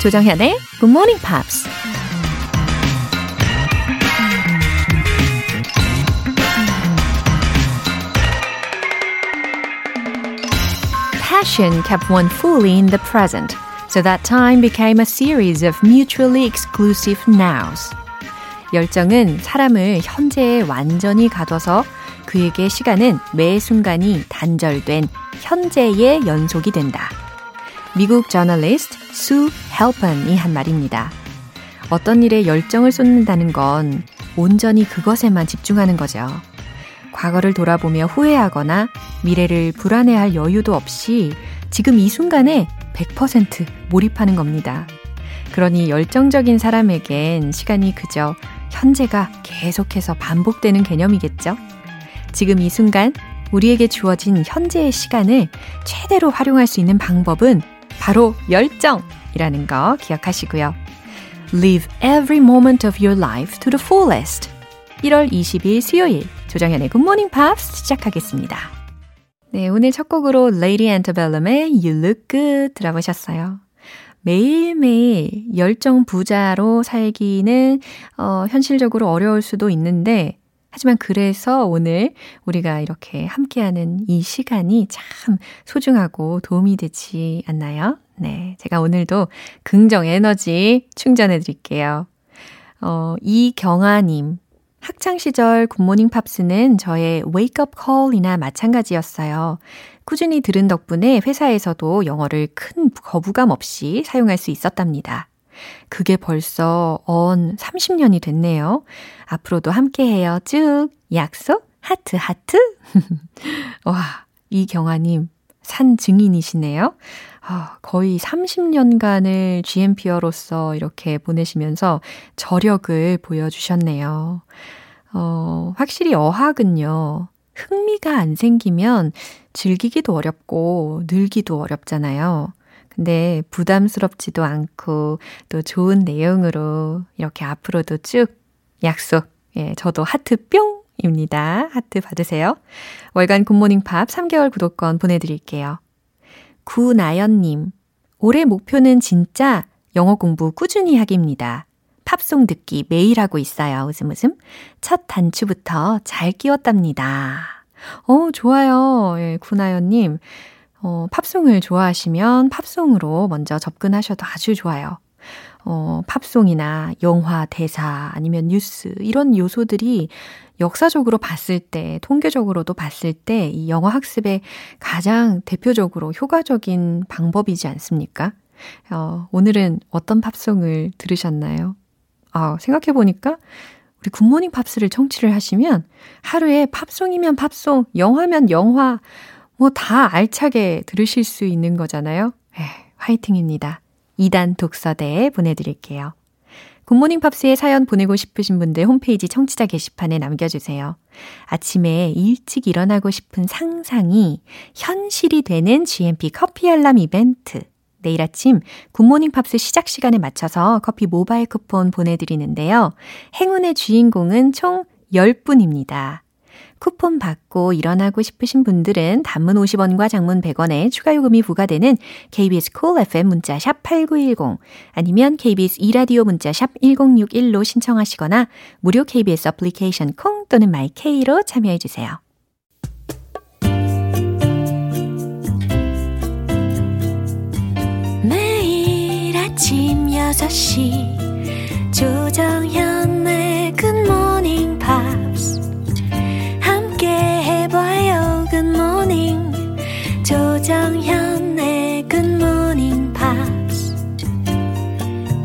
조정현의 Good Morning Pops. Passion kept one fully in the present, so that time became a series of mutually exclusive nows. 열정은 사람을 현재에 완전히 가둬서 그에게 시간은 매 순간이 단절된 현재의 연속이 된다. 미국 저널리스트 수 헬펀이 한 말입니다. 어떤 일에 열정을 쏟는다는 건 온전히 그것에만 집중하는 거죠. 과거를 돌아보며 후회하거나 미래를 불안해할 여유도 없이 지금 이 순간에 100% 몰입하는 겁니다. 그러니 열정적인 사람에겐 시간이 그저 현재가 계속해서 반복되는 개념이겠죠? 지금 이 순간 우리에게 주어진 현재의 시간을 최대로 활용할 수 있는 방법은 바로 열정이라는 거 기억하시고요. Live every moment of your life to the fullest. 1월 20일 수요일 조정현의 Good Morning Pops 시작하겠습니다. 네, 오늘 첫 곡으로 Lady Antebellum의 You Look Good 들어보셨어요. 매일매일 열정 부자로 살기는 어, 현실적으로 어려울 수도 있는데 하지만 그래서 오늘 우리가 이렇게 함께하는 이 시간이 참 소중하고 도움이 되지 않나요? 네. 제가 오늘도 긍정 에너지 충전해 드릴게요. 어, 이경아님. 학창시절 굿모닝 팝스는 저의 웨이크업 콜이나 마찬가지였어요. 꾸준히 들은 덕분에 회사에서도 영어를 큰 거부감 없이 사용할 수 있었답니다. 그게 벌써 언 30년이 됐네요. 앞으로도 함께해요. 쭉 약속 하트 하트. 와 이경아님 산 증인이시네요. 아, 거의 30년간을 GMP어로서 이렇게 보내시면서 저력을 보여주셨네요. 어, 확실히 어학은요, 흥미가 안 생기면 즐기기도 어렵고 늘기도 어렵잖아요. 근데 부담스럽지도 않고 또 좋은 내용으로 이렇게 앞으로도 쭉 약속. 예, 저도 하트 뿅! 입니다. 하트 받으세요. 월간 굿모닝 팝 3개월 구독권 보내드릴게요. 구나연님, 올해 목표는 진짜 영어 공부 꾸준히 하기입니다. 팝송 듣기 매일 하고 있어요. 웃음 웃음. 첫 단추부터 잘 끼웠답니다. 어, 좋아요. 예, 구나연님. 어, 팝송을 좋아하시면 팝송으로 먼저 접근하셔도 아주 좋아요. 어, 팝송이나 영화, 대사, 아니면 뉴스, 이런 요소들이 역사적으로 봤을 때, 통계적으로도 봤을 때, 이 영어 학습에 가장 대표적으로 효과적인 방법이지 않습니까? 어, 오늘은 어떤 팝송을 들으셨나요? 아, 생각해보니까, 우리 굿모닝 팝스를 청취를 하시면, 하루에 팝송이면 팝송, 영화면 영화, 뭐 다 알차게 들으실 수 있는 거잖아요. 에, 화이팅입니다. 2단 독서대에 보내드릴게요. 굿모닝 팝스에 사연 보내고 싶으신 분들 홈페이지 청취자 게시판에 남겨주세요. 아침에 일찍 일어나고 싶은 상상이 현실이 되는 GMP 커피 알람 이벤트. 내일 아침 굿모닝 팝스 시작 시간에 맞춰서 커피 모바일 쿠폰 보내드리는데요. 행운의 주인공은 총 10분입니다. 쿠폰 받고 일어나고 싶으신 분들은 단문 50원과 장문 100원에 추가 요금이 부과되는 KBS 콜 cool FM 문자 샵 8910 아니면 KBS 이라디오 문자 샵 1061로 신청하시거나 무료 KBS 애플리케이션 콩 또는 마이케이로 참여해 주세요. 매일 아침 6시 조정현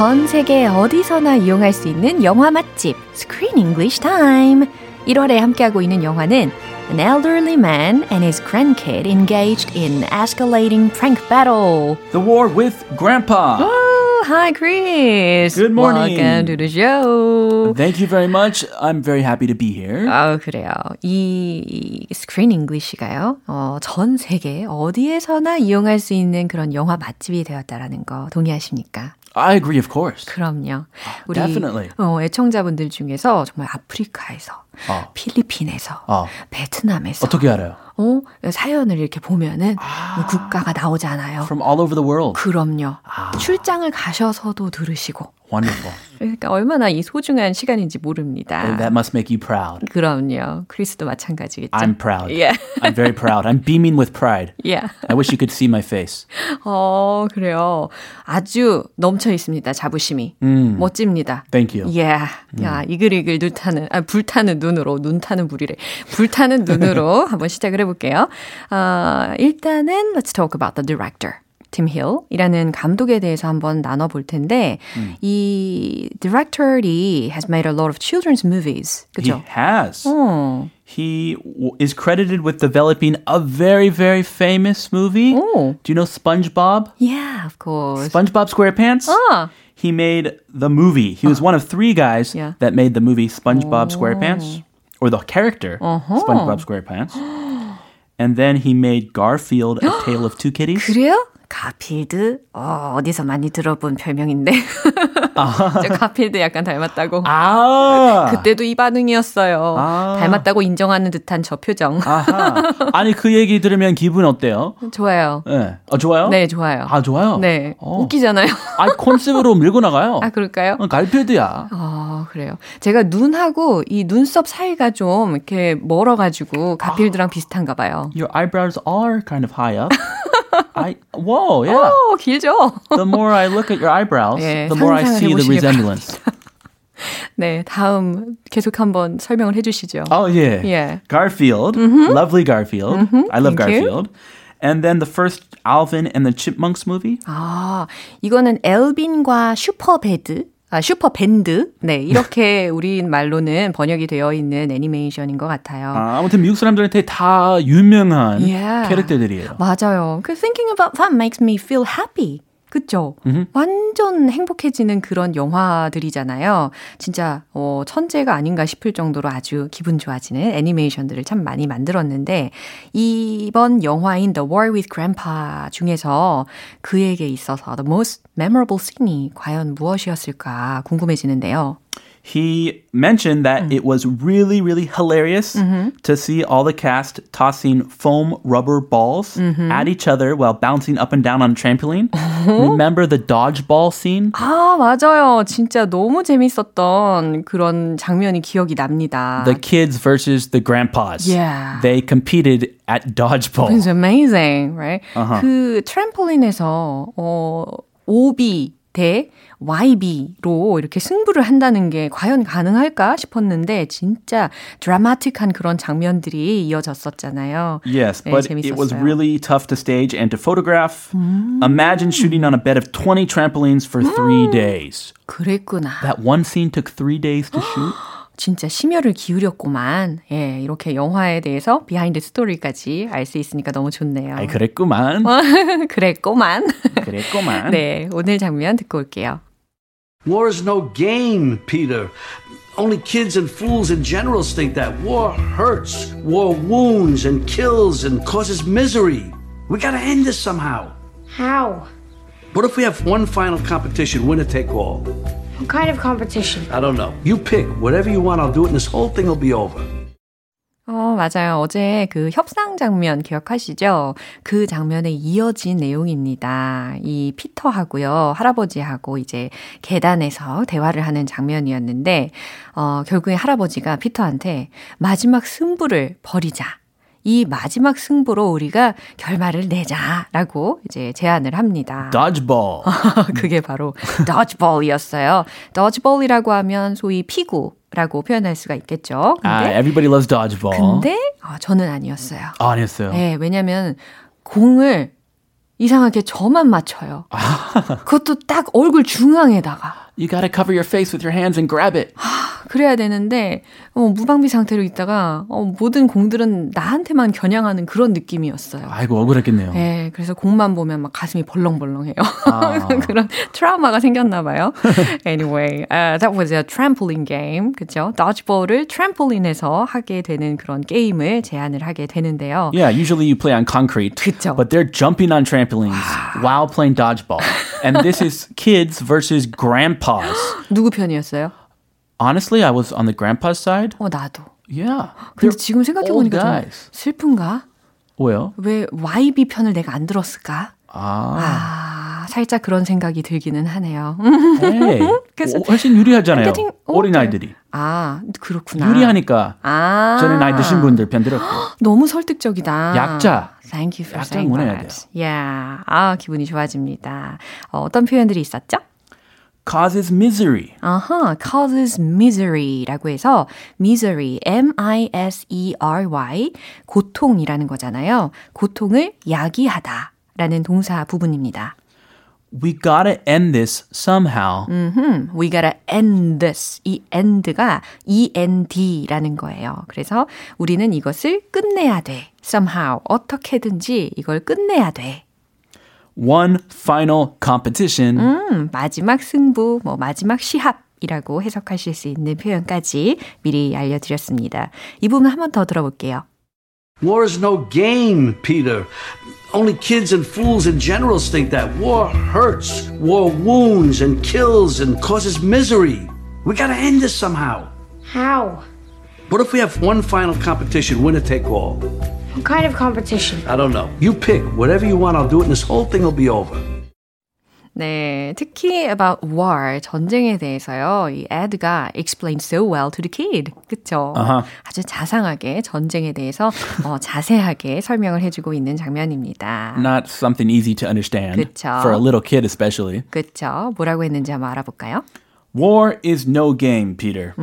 전 세계 어디서나 이용할 수 있는 영화 맛집 Screen English Time. 1월에 함께하고 있는 영화는 An elderly man and his grandkid engaged in escalating prank battle. The war with Grandpa. Oh, hi, Chris. Good morning. Welcome to the show. Thank you very much. I'm very happy to be here. 아, 그래요. 이 스크린 잉글리시가요. 어, 전 세계 어디에서나 이용할 수 있는 그런 영화 맛집이 되었다라는 거 동의하십니까? I agree, of course. 그럼요. 우리 Definitely. 어, 애청자분들 중에서 정말 아프리카에서, 어. 필리핀에서, 어. 베트남에서 어떻게 알아요? 어, 사연을 이렇게 보면은 뭐 국가가 나오잖아요. From all over the world. 그럼요. 출장을 가셔서도 들으시고. Wonderful. 그러니까 얼마나 이 소중한 시간인지 모릅니다. That must make you proud. 그럼요. 크리스도 마찬가지겠죠. I'm proud. Yeah. I'm very proud. I'm beaming with pride. yeah. I wish you could see my face. 어, 그래요. 아주 넘쳐 있습니다. 자부심이. 멋집니다. Thank you. Yeah. 야, 이글이글 눈 타는, 아, 불타는 눈으로, 눈 타는 불이래. 불타는 눈으로 한번 시작을 해 볼게요. 어, 일단은, let's talk about the director. 팀 힐이라는 감독에 대해서 한번 나눠볼 텐데, 이 director이 has made a lot of children's movies. He 그죠? has. 어. He w- is credited with developing a very, very famous movie. Oh. Do you know SpongeBob? Yeah, of course. SpongeBob SquarePants? 아, He made the movie. He was one of three guys Yeah. that made the movie SpongeBob SquarePants, or the character SpongeBob SquarePants. And then he made Garfield, A Tale of Two Kitties. 그래요? 가필드? 어, 어디서 많이 들어본 별명인데. 저 가필드 약간 닮았다고. 아, 그때도 이 반응이었어요. 아. 닮았다고 인정하는 듯한 저 표정. 아하. 아니 그 얘기 들으면 기분 어때요? 좋아요. 네, 아, 좋아요? 네, 좋아요. 아 좋아요. 네, 어. 웃기잖아요. 아 콘셉트로 밀고 나가요. 아, 그럴까요? 어, 갈필드야. 아, 그래요. 제가 눈하고 이 눈썹 사이가 좀 이렇게 멀어가지고 가필드랑 비슷한가 봐요. Your eyebrows are kind of high up. I whoa, yeah. 오, 길죠? The more I look at your eyebrows, 예, the more I 상상을 see the 해보시기 resemblance. 네, 다음 계속 한번 설명을 해주시죠. Oh yeah. Yeah. Garfield, lovely Garfield. I love Thank you. Garfield. And then the first Alvin and the Chipmunks movie. 아, 이거는 엘빈과 슈퍼배드. 아, 슈퍼 밴드. 네, 이렇게 우리 말로는 번역이 되어 있는 애니메이션인 것 같아요. 아, 아무튼 미국 사람들한테 다 유명한 Yeah. 캐릭터들이에요. 맞아요. 그 thinking about that makes me feel happy. 그쵸? 완전 행복해지는 그런 영화들이잖아요. 진짜 어, 천재가 아닌가 싶을 정도로 아주 기분 좋아지는 애니메이션들을 참 많이 만들었는데 이번 영화인 The War with Grandpa 중에서 그에게 있어서 the most memorable scene이 과연 무엇이었을까 궁금해지는데요. He mentioned that it was really, really hilarious to see all the cast tossing foam rubber balls at each other while bouncing up and down on a trampoline. Remember the dodgeball scene? 아, 맞아요. 진짜 너무 재밌었던 그런 장면이 기억이 납니다. The kids versus the grandpas. Yeah. They competed at dodgeball. It's amazing, right? Uh-huh. 그 트램폴린에서 어 OB 대 YB로 이렇게 승부를 한다는 게 과연 가능할까 싶었는데 진짜 드라마틱한 그런 장면들이 이어졌었잖아요. Yes, 네, but it was 재밌었어요. really tough to stage and to photograph. Imagine shooting on a bed of 20 trampolines for three days. 그랬구나. That one scene took three days to shoot. 진짜 심혈을 기울였구만. 예, 이렇게 영화에 대해서 비하인드 스토리까지 알 수 있으니까 너무 좋네요. 아이, 그랬구만. 그랬고만. 그랬구만. 네, 오늘 장면 듣고 올게요. War is no game, Peter. Only kids and fools in general think that. War hurts. War wounds and kills and causes misery. We gotta end this somehow. How? What if we have one final competition, winner take all? What kind of competition? I don't know. You pick. Whatever you want, I'll do it, and this whole thing will be over. 어, 맞아요. 어제 그 협상 장면 기억하시죠? 그 장면에 이어진 내용입니다. 이 피터하고요, 할아버지하고 이제 계단에서 대화를 하는 장면이었는데, 어, 결국에 할아버지가 피터한테 마지막 승부를 벌이자. 이 마지막 승부로 우리가 결말을 내자라고 이제 제안을 합니다. Dodgeball. 그게 바로 dodgeball이었어요. dodgeball이라고 하면 소위 피구 라고 표현할 수가 있겠죠. Ah, 근데, everybody loves dodgeball. 근데 아, 저는 아니었어요. 아, 아니었어요. 네, 왜냐면 공을 이상하게 저만 맞춰요. 그것도 딱 얼굴 중앙에다가. You gotta cover your face with your hands and grab it. 그래야 되는데 어, 무방비 상태로 있다가 어, 모든 공들은 나한테만 겨냥하는 그런 느낌이었어요. 아이고 억울했겠네요. 네, 그래서 공만 보면 막 가슴이 벌렁벌렁해요. 아. 그런 트라우마가 생겼나 봐요. Anyway, uh, that was a trampoline game. 그죠? dodgeball을 트램폴린에서 하게 되는 그런 게임을 제안을 하게 되는데요. Yeah, usually you play on concrete, 그쵸. but they're jumping on trampolines while playing dodgeball. And this is kids versus grandpas. 누구 편이었어요? Honestly, I was on the grandpa's side. 어, 나도. Yeah. 근데 지금 생각해 보니까 좀 guys. 슬픈가? 왜요? 왜 YB 편을 내가 안 들었을까? 아, 아, 살짝 그런 생각이 들기는 하네요. hey. 그래서- 오, 훨씬 유리하잖아요. getting 어린. 아이들이. 아, 그렇구나. 유리하니까 아. 전에 나이 드신 분들 편 들었고. 너무 설득적이다. 약자. Thank you for 약자 saying that. Yeah. 아, 기분이 좋아집니다. 어, 어떤 표현들이 있었죠? Causes misery. 아하, causes misery라고 해서 misery, M-I-S-E-R-Y, 고통이라는 거잖아요. 고통을 야기하다 라는 동사 부분입니다. We gotta end this somehow. 음, we gotta end this. 이 end가 E-N-D라는 거예요. 그래서 우리는 이것을 끝내야 돼. somehow. 어떻게든지 이걸 끝내야 돼. One final competition. 음, 마지막 승부, 뭐 마지막 시합이라고 해석하실 수 있는 표현까지 미리 알려드렸습니다. 이 부분 한 번 더 들어볼게요. War is no game, Peter. Only kids and fools and generals think that. War hurts. War wounds and kills and causes misery. We gotta end this somehow. How? What if we have one final competition, winner take all? What kind of competition? I don't know. You pick. Whatever you want, I'll do it, and this whole thing will be over. 네, 특히 about war, 전쟁에 대해서요. 이 Ed가 explained so well to the kid. 그쵸? 아하. 아주 자상하게 전쟁에 대해서 어, 자세하게 설명을 해주고 있는 장면입니다. Not something easy to understand 그쵸. for a little kid, especially. 그쵸? 뭐라고 했는지 한번 알아볼까요? War is no game, Peter.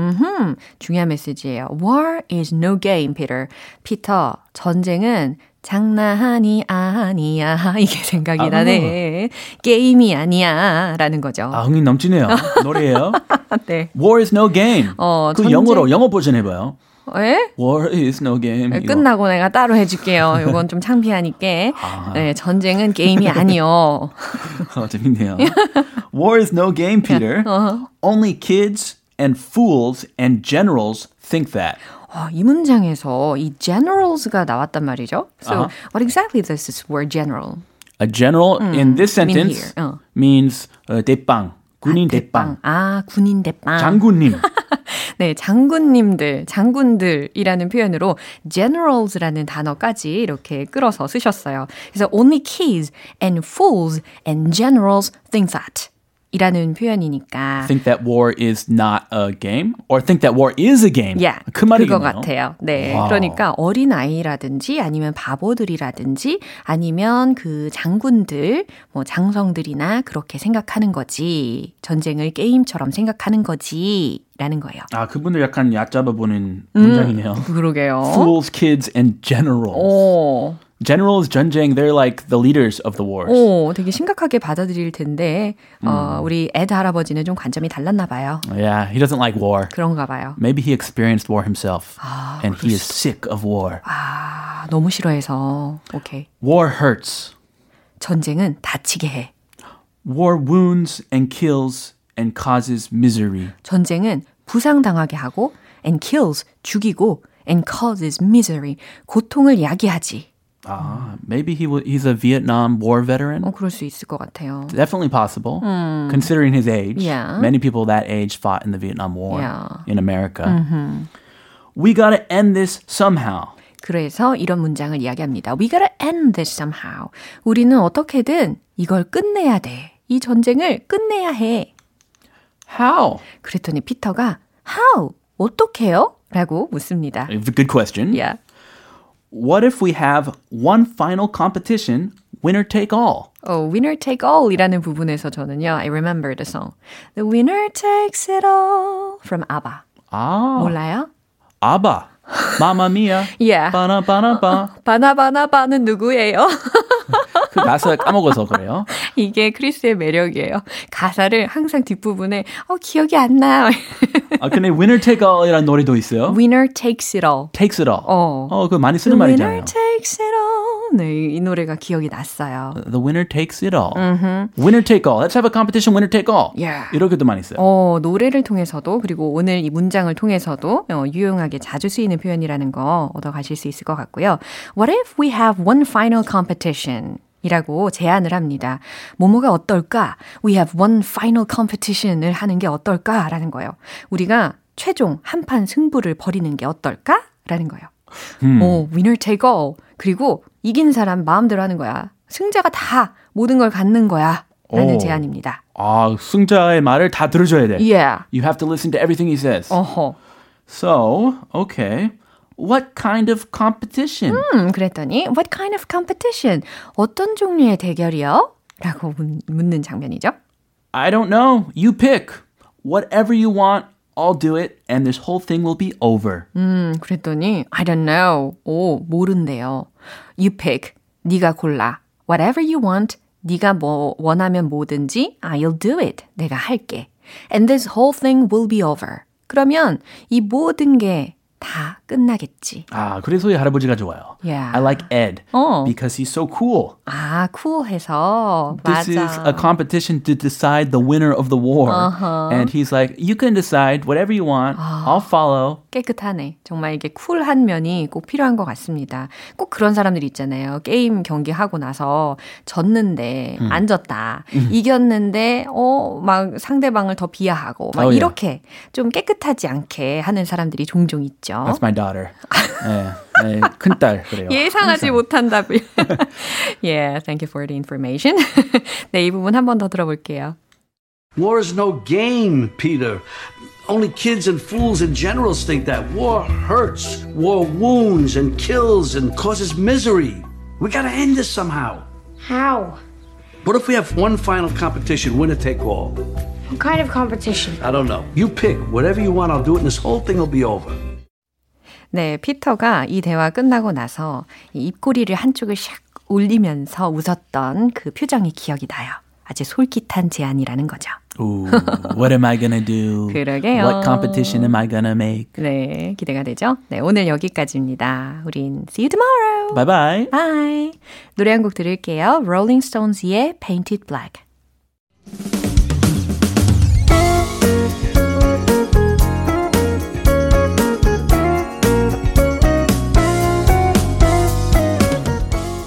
중요한 메시지예요. War is no game, Peter. 피터, 전쟁은 장난이 아니야. 이게 생각이 아. 나네. 게임이 아니야. 라는 거죠. 아, 흥이 넘치네요. 노래예요. 네. War is no game. 어, 그 전쟁- 영어로 영어 버전 해봐요. 에? War is no game. 이거. 끝나고 내가 따로 해줄게요. 이건 좀 창피하니까. 아. 네, 전쟁은 게임이 아니요. 어, 재밌네요. War is no game, Peter. Uh-huh. Only kids and fools and generals think that. 어, 이 문장에서 이 generals가 나왔단 말이죠. So, 아하. what exactly does this word general? A general in this mean sentence here. 어. means uh, 대빵, 군인 대빵, 아, 군인 대빵. 장군님. 네, 장군님들, 장군들이라는 표현으로 generals라는 단어까지 이렇게 끌어서 쓰셨어요. 그래서 only kids and fools and generals think that. 이라는 표현이니까. think that war is not a game or think that war is a game. 야, 그 말이겠네요. 그거 같아요. 네. 와우. 그러니까 어린 아이라든지 아니면 바보들이라든지 아니면 그 장군들, 뭐 장성들이나 그렇게 생각하는 거지. 전쟁을 게임처럼 생각하는 거지. 라는 거예요. 아, 그분들 약간 얕잡아 보는 문장이네요. 그러게요. Fools, kids, and generals. 오. Generals, 전쟁, they're like the leaders of the wars. 오, 되게 심각하게 받아들일 텐데, 어, 우리 에드 할아버지는 좀 관점이 달랐나 봐요. Yeah, he doesn't like war. 그런가 봐요. Maybe he experienced war himself, 아, and he is sick of war. 아, 너무 싫어해서. 오케이. War hurts. 전쟁은 다치게 해. War wounds and kills and causes misery. 전쟁은 부상당하게 하고, and kills, 죽이고, and causes misery, 고통을 야기하지. Ah, maybe he wa he's a Vietnam War veteran. 어, 그럴 수 있을 것 같아요. Definitely possible, considering his age. Yeah. Many people that age fought in the Vietnam War Yeah. in America. We gotta end this somehow. 그래서 이런 문장을 이야기합니다. We gotta end this somehow. 우리는 어떻게든 이걸 끝내야 돼. 이 전쟁을 끝내야 해. How? 그랬더니 피터가 How? 어떻게요? 라고 묻습니다. A good question. Yeah. What if we have one final competition, winner take all? 어, winner take all 이라는 부분에서 저는요, I remember the song. The winner takes it all from ABBA. Ah, 몰라요? ABBA. Mamma mia. Yeah. 바나바나바. 바나바나바는 누구예요? 그 가사 까먹어서 그래요. 이게 크리스의 매력이에요. 가사를 항상 뒷부분에 어 기억이 안 나. 아 근데 Winner Take All이라는 노래도 있어요. Winner takes it all. Takes it all. 어. 어, 그 많이 쓰는 말이잖아요. winner takes it all. 네, 이 노래가 기억이 났어요. The winner takes it all. Winner take all. Let's have a competition. Winner take all. Yeah. 이렇게도 많이 써요. 어, 노래를 통해서도 그리고 오늘 이 문장을 통해서도 어, 유용하게 자주 쓰이는 표현이라는 거 얻어가실 수 있을 것 같고요. What if we have one final competition? 이라고 제안을 합니다. 뭐뭐가 어떨까? We have one final competition을 하는 게 어떨까? 라는 거예요. 우리가 최종 한판 승부를 벌이는 게 어떨까? 라는 거예요. 오, winner take all. 그리고 이긴 사람 마음대로 하는 거야. 승자가 다 모든 걸 갖는 거야. 라는 오. 제안입니다. 아, 승자의 말을 다 들어줘야 돼. Yeah. You have to listen to everything he says. 어허. So, okay. What kind of competition? 음, 그랬더니 What kind of competition? 어떤 종류의 대결이요? 라고 문, 묻는 장면이죠. I don't know. You pick. Whatever you want, I'll do it, and this whole thing will be over. 음, 그랬더니 I don't know. 오, 모른대요. You pick. 네가 골라. Whatever you want. 네가 뭐 원하면 뭐든지 I'll do it. 내가 할게. And this whole thing will be over. 그러면 이 모든 게 다 끝나겠지. 아, 그래서 이 할아버지가 좋아요. Yeah. I like Ed 어. because he's so cool. 아, 쿨해서. This 맞아. is a competition to decide the winner of the war. And he's like, you can decide whatever you want. I'll follow. 깨끗하네. 정말 이게 쿨한 면이 꼭 필요한 것 같습니다. 꼭 그런 사람들이 있잖아요. 게임 경기하고 나서 졌는데 안 졌다. 이겼는데 어 막 상대방을 더 비하하고 막 Oh, yeah. 이렇게 좀 깨끗하지 않게 하는 사람들이 종종 있죠. That's my daughter. 네, 네, 큰딸 그래요. 예상하지 못한 답을. yeah, thank you for the information. 네, 이 부분 한 번 더 들어볼게요. War is no game, Peter. Only kids and fools and generals think that. War hurts. War wounds and kills and causes misery. We gotta end this somehow. How? What if we have one final competition, winner take all? What kind of competition? I don't know. You pick. Whatever you want, I'll do it, and this whole thing will be over. 네, 피터가 이 대화 끝나고 나서 이 입꼬리를 한쪽을 샥 올리면서 웃었던 그 표정이 기억이 나요. 아주 솔깃한 제안이라는 거죠. Ooh, what am I gonna do? 그러게요. What competition am I gonna make? 네, 기대가 되죠? 네, 오늘 여기까지입니다. 우린 see you tomorrow. Bye bye. Bye. 노래 한 곡 들을게요. Rolling Stones의 Paint It Black.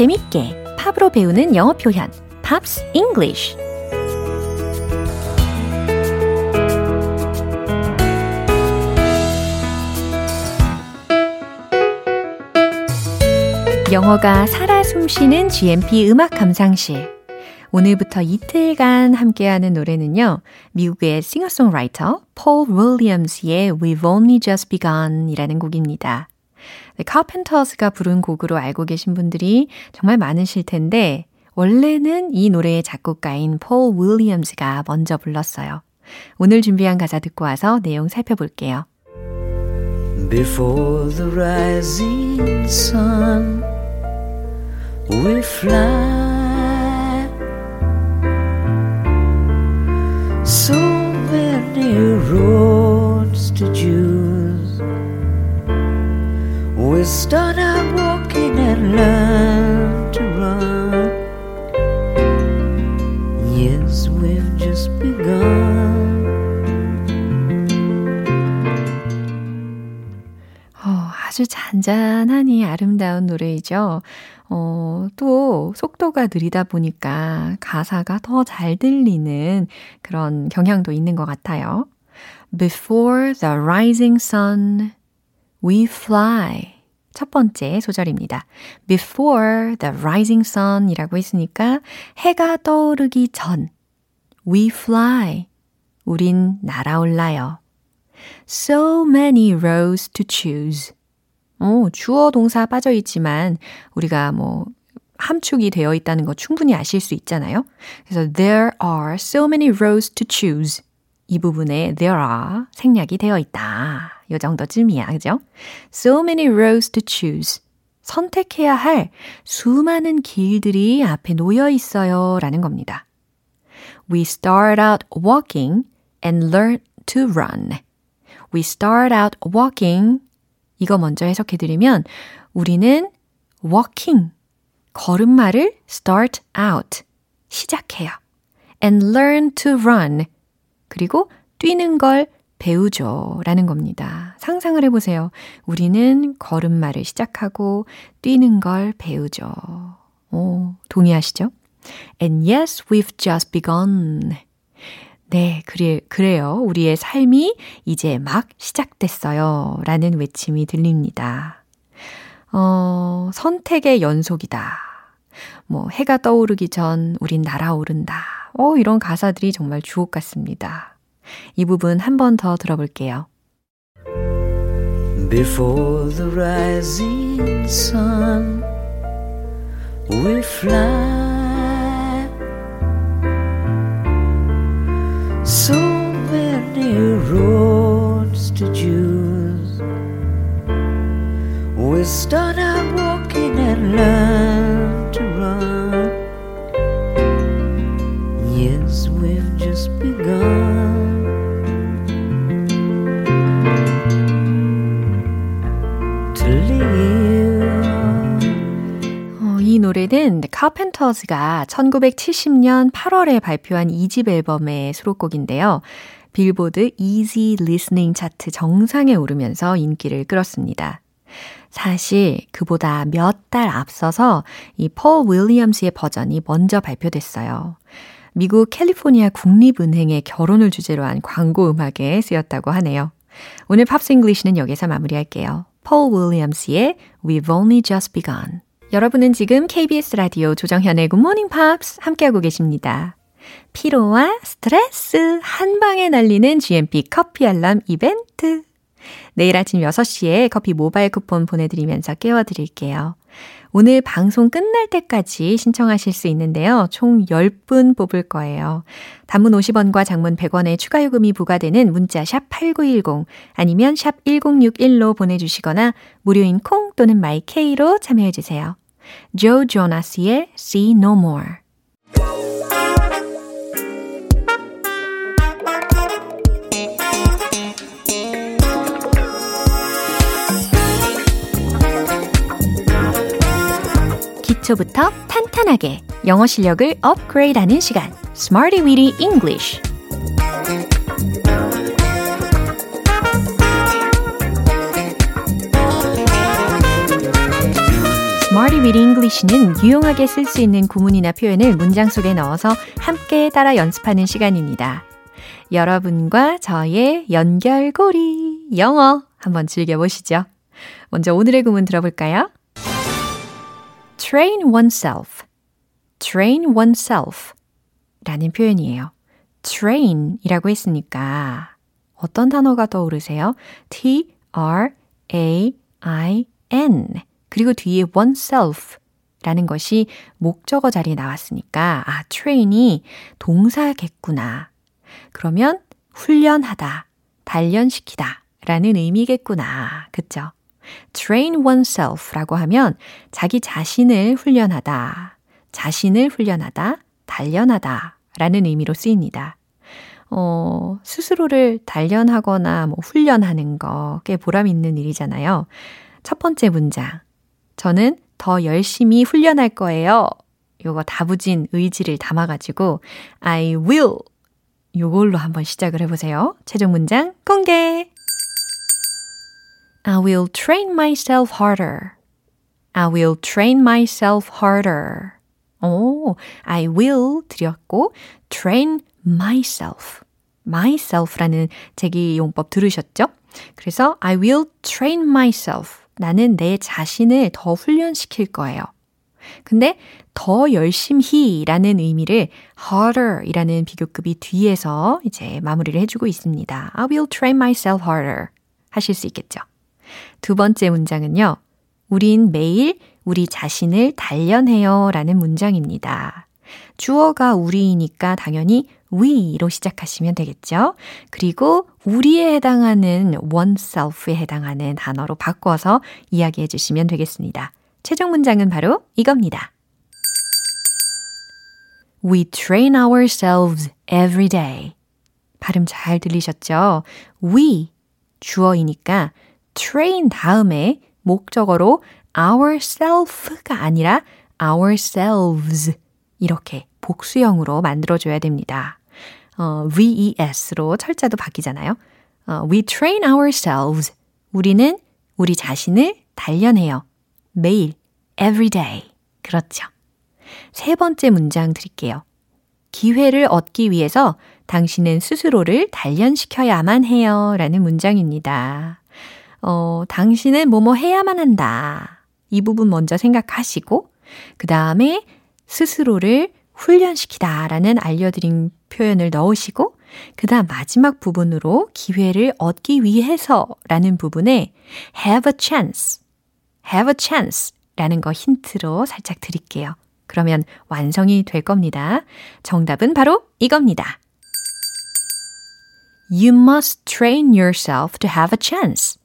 재밌게 팝으로 배우는 영어 표현 Pops English 영어가 살아 숨쉬는 GMP 음악 감상실 오늘부터 이틀간 함께하는 노래는요. 미국의 싱어송라이터 폴 윌리엄스의 We've Only Just Begun 이라는 곡입니다. 네, 카펜터스가 부른 곡으로 알고 계신 분들이 정말 많으실 텐데 원래는 이 노래의 작곡가인 폴 윌리엄스가 먼저 불렀어요. 오늘 준비한 가사 듣고 와서 내용 살펴볼게요. Before the rising sun, we'll fly. So many roads to choose. We'll start out walking and learn to run. Yes, we've just begun. 어, 아주 잔잔하니 아름다운 노래이죠. 어, 또 속도가 느리다 보니까 가사가 더 잘 들리는 그런 경향도 있는 것 같아요. Before the rising sun, we fly. 첫 번째 소절입니다. Before the rising sun 이라고 했으니까 해가 떠오르기 전. We fly. 우린 날아올라요. So many roads to choose. 어, 주어 동사 빠져 있지만 우리가 뭐 함축이 되어 있다는 거 충분히 아실 수 있잖아요. 그래서 there are so many roads to choose. 이 부분에 there are 생략이 되어 있다. 요 정도쯤이야. 그죠? So many roads to choose. 선택해야 할 수많은 길들이 앞에 놓여 있어요. 라는 겁니다. We start out walking and learn to run. We start out walking. 이거 먼저 해석해 드리면 우리는 walking 걸음마를 start out 시작해요. and learn to run 그리고 뛰는 걸 배우죠. 라는 겁니다. 상상을 해보세요. 우리는 걸음마를 시작하고 뛰는 걸 배우죠. 오, 동의하시죠? And yes, we've just begun. 네, 그래, 그래요. 우리의 삶이 이제 막 시작됐어요. 라는 외침이 들립니다. 어, 선택의 연속이다. 뭐, 해가 떠오르기 전 우린 날아오른다. 어, 이런 가사들이 정말 주옥 같습니다. 이 부분 한 번 더 들어볼게요. Before the rising sun, we'll fly. So many roads to choose. We start out walking and learn 노래는 카펜터즈가 1970년 8월에 발표한 2집 앨범의 수록곡인데요. 빌보드 Easy Listening 차트 정상에 오르면서 인기를 끌었습니다. 사실 그보다 몇 달 앞서서 이 폴 윌리엄스의 버전이 먼저 발표됐어요. 미국 캘리포니아 국립은행의 결혼을 주제로 한 광고 음악에 쓰였다고 하네요. 오늘 Pops English는 여기서 마무리할게요. 폴 윌리엄스의 We've Only Just Begun. 여러분은 지금 KBS 라디오 조정현의 Good Morning Pops 함께하고 계십니다. 피로와 스트레스 한 방에 날리는 GMP 커피 알람 이벤트. 내일 아침 6시에 커피 모바일 쿠폰 보내드리면서 깨워드릴게요. 오늘 방송 끝날 때까지 신청하실 수 있는데요. 총 10분 뽑을 거예요. 단문 50원과 장문 100원의 추가 요금이 부과되는 문자 샵 8910 아니면 샵 1061로 보내주시거나 무료인 콩 또는 마이케이로 참여해주세요. 조 조나스의 See No More. 기초부터 탄탄하게 영어 실력을 업그레이드하는 시간. Smarty Weedy English Smarty Weedy English는 유용하게 쓸 수 있는 구문이나 표현을 문장 속에 넣어서 함께 따라 연습하는 시간입니다. 여러분과 저의 연결고리 영어 한번 즐겨보시죠. 먼저 오늘의 구문 들어볼까요? train oneself, train oneself 라는 표현이에요. train 이라고 했으니까 어떤 단어가 떠오르세요? T, R, A, I, N. 그리고 뒤에 oneself 라는 것이 목적어 자리에 나왔으니까, 아, train이 동사겠구나. 그러면 훈련하다, 단련시키다 라는 의미겠구나. 그쵸? train oneself 라고 하면 자기 자신을 훈련하다, 자신을 훈련하다, 단련하다 라는 의미로 쓰입니다. 어, 스스로를 단련하거나 뭐 훈련하는 거 꽤 보람 있는 일이잖아요. 첫 번째 문장. 저는 더 열심히 훈련할 거예요. 요거 다부진 의지를 담아가지고 I will 요걸로 한번 시작을 해보세요. 최종 문장 공개! I will train myself harder. I will train myself harder. 오, I will 드렸고 train myself. myself라는 제기 용법 들으셨죠? 그래서 I will train myself. 나는 내 자신을 더 훈련시킬 거예요. 근데 더 열심히 라는 의미를 harder 이라는 비교급이 뒤에서 이제 마무리를 해주고 있습니다. I will train myself harder 하실 수 있겠죠. 두 번째 문장은요. 우린 매일 우리 자신을 단련해요 라는 문장입니다. 주어가 우리이니까 당연히 we로 시작하시면 되겠죠. 그리고 우리에 해당하는 oneself에 해당하는 단어로 바꿔서 이야기해 주시면 되겠습니다. 최종 문장은 바로 이겁니다. We train ourselves every day. 발음 잘 들리셨죠? We 주어이니까 train 다음에 목적어로 ourself가 아니라 ourselves 이렇게 복수형으로 만들어줘야 됩니다. 어, VES로 철자도 바뀌잖아요. 어, we train ourselves. 우리는 우리 자신을 단련해요. 매일, every day. 그렇죠. 세 번째 문장 드릴게요. 기회를 얻기 위해서 당신은 스스로를 단련시켜야만 해요. 라는 문장입니다. 어, 당신은 뭐뭐 해야만 한다. 이 부분 먼저 생각하시고, 그 다음에 스스로를 훈련시키다 라는 알려드린 표현을 넣으시고, 그 다음 마지막 부분으로 기회를 얻기 위해서 라는 부분에 have a chance, have a chance 라는 거 힌트로 살짝 드릴게요. 그러면 완성이 될 겁니다. 정답은 바로 이겁니다. You must train yourself to have a chance.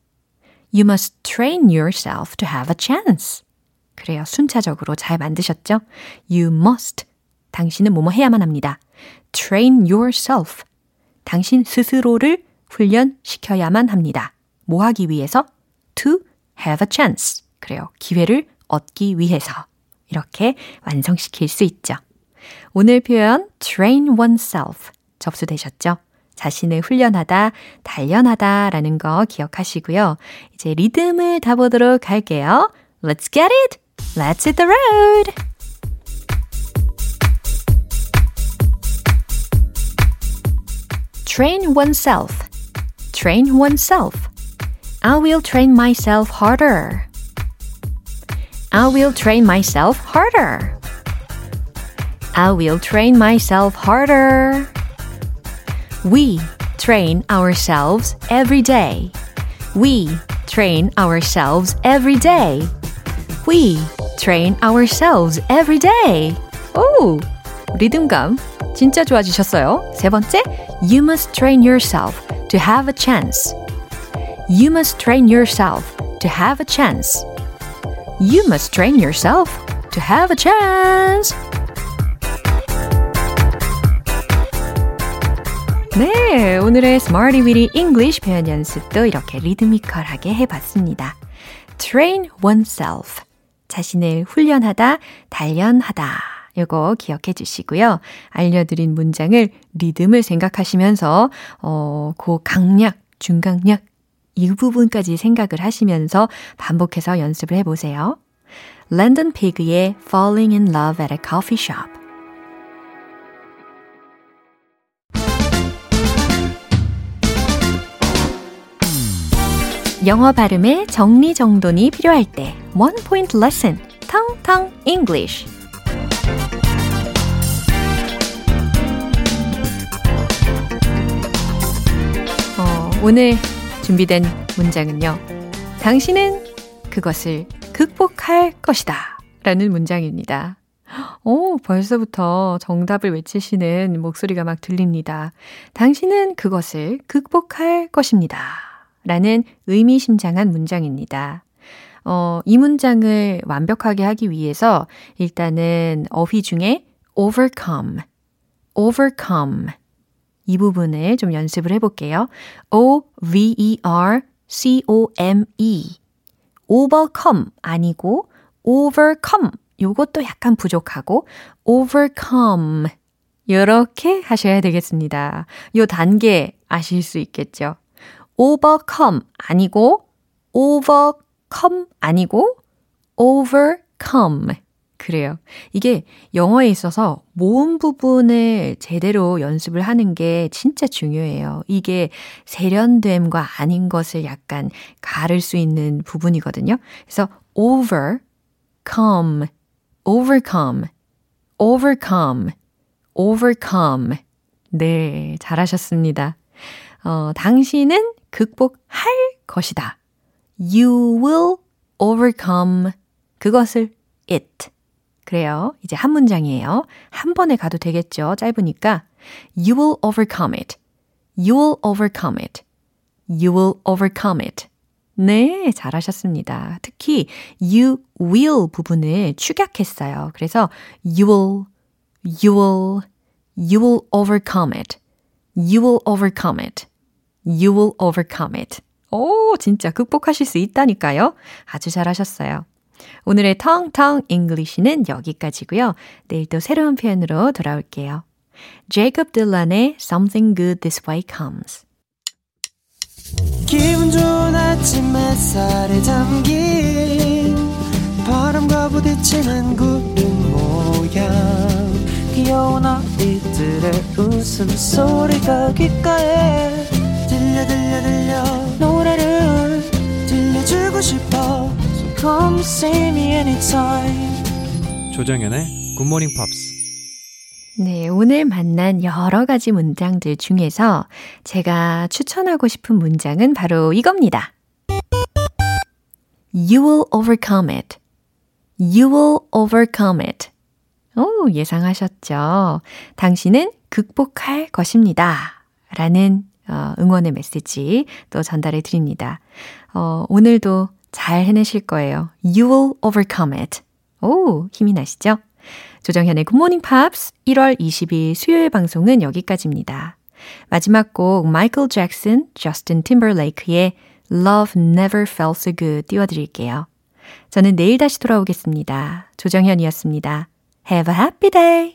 You must train yourself to have a chance. 그래요. 순차적으로 잘 만드셨죠? You must. 당신은 뭐뭐 해야만 합니다. Train yourself. 당신 스스로를 훈련시켜야만 합니다. 뭐 하기 위해서? To have a chance. 그래요. 기회를 얻기 위해서. 이렇게 완성시킬 수 있죠. 오늘 표현 train oneself 접수되셨죠? 자신을 훈련하다, 단련하다 라는 거 기억하시고요. 이제 리듬을 타보도록 할게요. Let's get it! Let's hit the road! Train oneself. Train oneself. I will train myself harder. I will train myself harder. I will train myself harder. We train ourselves every day. We train ourselves every day. We train ourselves every day. 오! 리듬감 진짜 좋아지셨어요. 세 번째, you must train yourself to have a chance. You must train yourself to have a chance. You must train yourself to have a chance. 네, 오늘의 Smarty Weedy English 표현 연습도 이렇게 리드미컬하게 해봤습니다. Train oneself. 자신을 훈련하다, 단련하다. 요거 기억해 주시고요. 알려드린 문장을 리듬을 생각하시면서, 어, 그 강약, 중강약, 이 부분까지 생각을 하시면서 반복해서 연습을 해보세요. 랜던 피그의 Falling in Love at a Coffee Shop. 영어 발음의 정리정돈이 필요할 때 One Point Lesson, 텅텅 English. 오늘 준비된 문장은요. 당신은 그것을 극복할 것이다. 라는 문장입니다. 오, 벌써부터 정답을 외치시는 목소리가 막 들립니다. 당신은 그것을 극복할 것입니다. 라는 의미심장한 문장입니다. 어, 이 문장을 완벽하게 하기 위해서 일단은 어휘 중에 overcome, overcome 이 부분을 좀 연습을 해볼게요. O-V-E-R-C-O-M-E overcome 아니고 overcome 요것도 약간 부족하고 overcome 이렇게 하셔야 되겠습니다. 요 단계 아실 수 있겠죠. overcome 아니고 overcome 아니고 overcome 그래요. 이게 영어에 있어서 모음 부분을 제대로 연습을 하는 게 진짜 중요해요. 이게 세련됨과 아닌 것을 약간 가를 수 있는 부분이거든요. 그래서 over, come, overcome, overcome, overcome. 네, 잘하셨습니다. 어, 당신은 극복할 것이다. You will overcome 그것을 it. 그래요. 이제 한 문장이에요. 한 번에 가도 되겠죠. 짧으니까. You will overcome it. You will overcome it. You will overcome it. 네, 잘하셨습니다. 특히 you will 부분을 축약했어요. 그래서 you will, you will, you will overcome it. You will overcome it. You will overcome it. 오, 진짜 극복하실 수 있다니까요. 아주 잘하셨어요. 오늘의 텅텅 English는 여기까지고요. 내일 또 새로운 표현으로 돌아올게요. 제이콥 딜란의 Something Good This Way Comes. 기분 좋은 아침 햇살에 담긴 바람과 부딪히는 구름 모양 귀여운 아이들의 웃음소리가 귓가에 들려 들려 들려 노래를 들려주고 싶어 come see me anytime 조정연의 굿모닝 팝스 네, 오늘 만난 여러 가지 문장들 중에서 제가 추천하고 싶은 문장은 바로 이겁니다. You will overcome it. You will overcome it. 오, 예상하셨죠? 당신은 극복할 것입니다. 라는 어, 응원의 메시지 또 전달해 드립니다. 어, 오늘도 잘 해내실 거예요. You will overcome it. 오, 힘이 나시죠? 조정현의 굿모닝 팝스 1월 20일 수요일 방송은 여기까지입니다. 마지막 곡 마이클 잭슨, 저스틴 팀버레이크의 Love Never Felt So Good 띄워드릴게요. 저는 내일 다시 돌아오겠습니다. 조정현이었습니다. Have a happy day!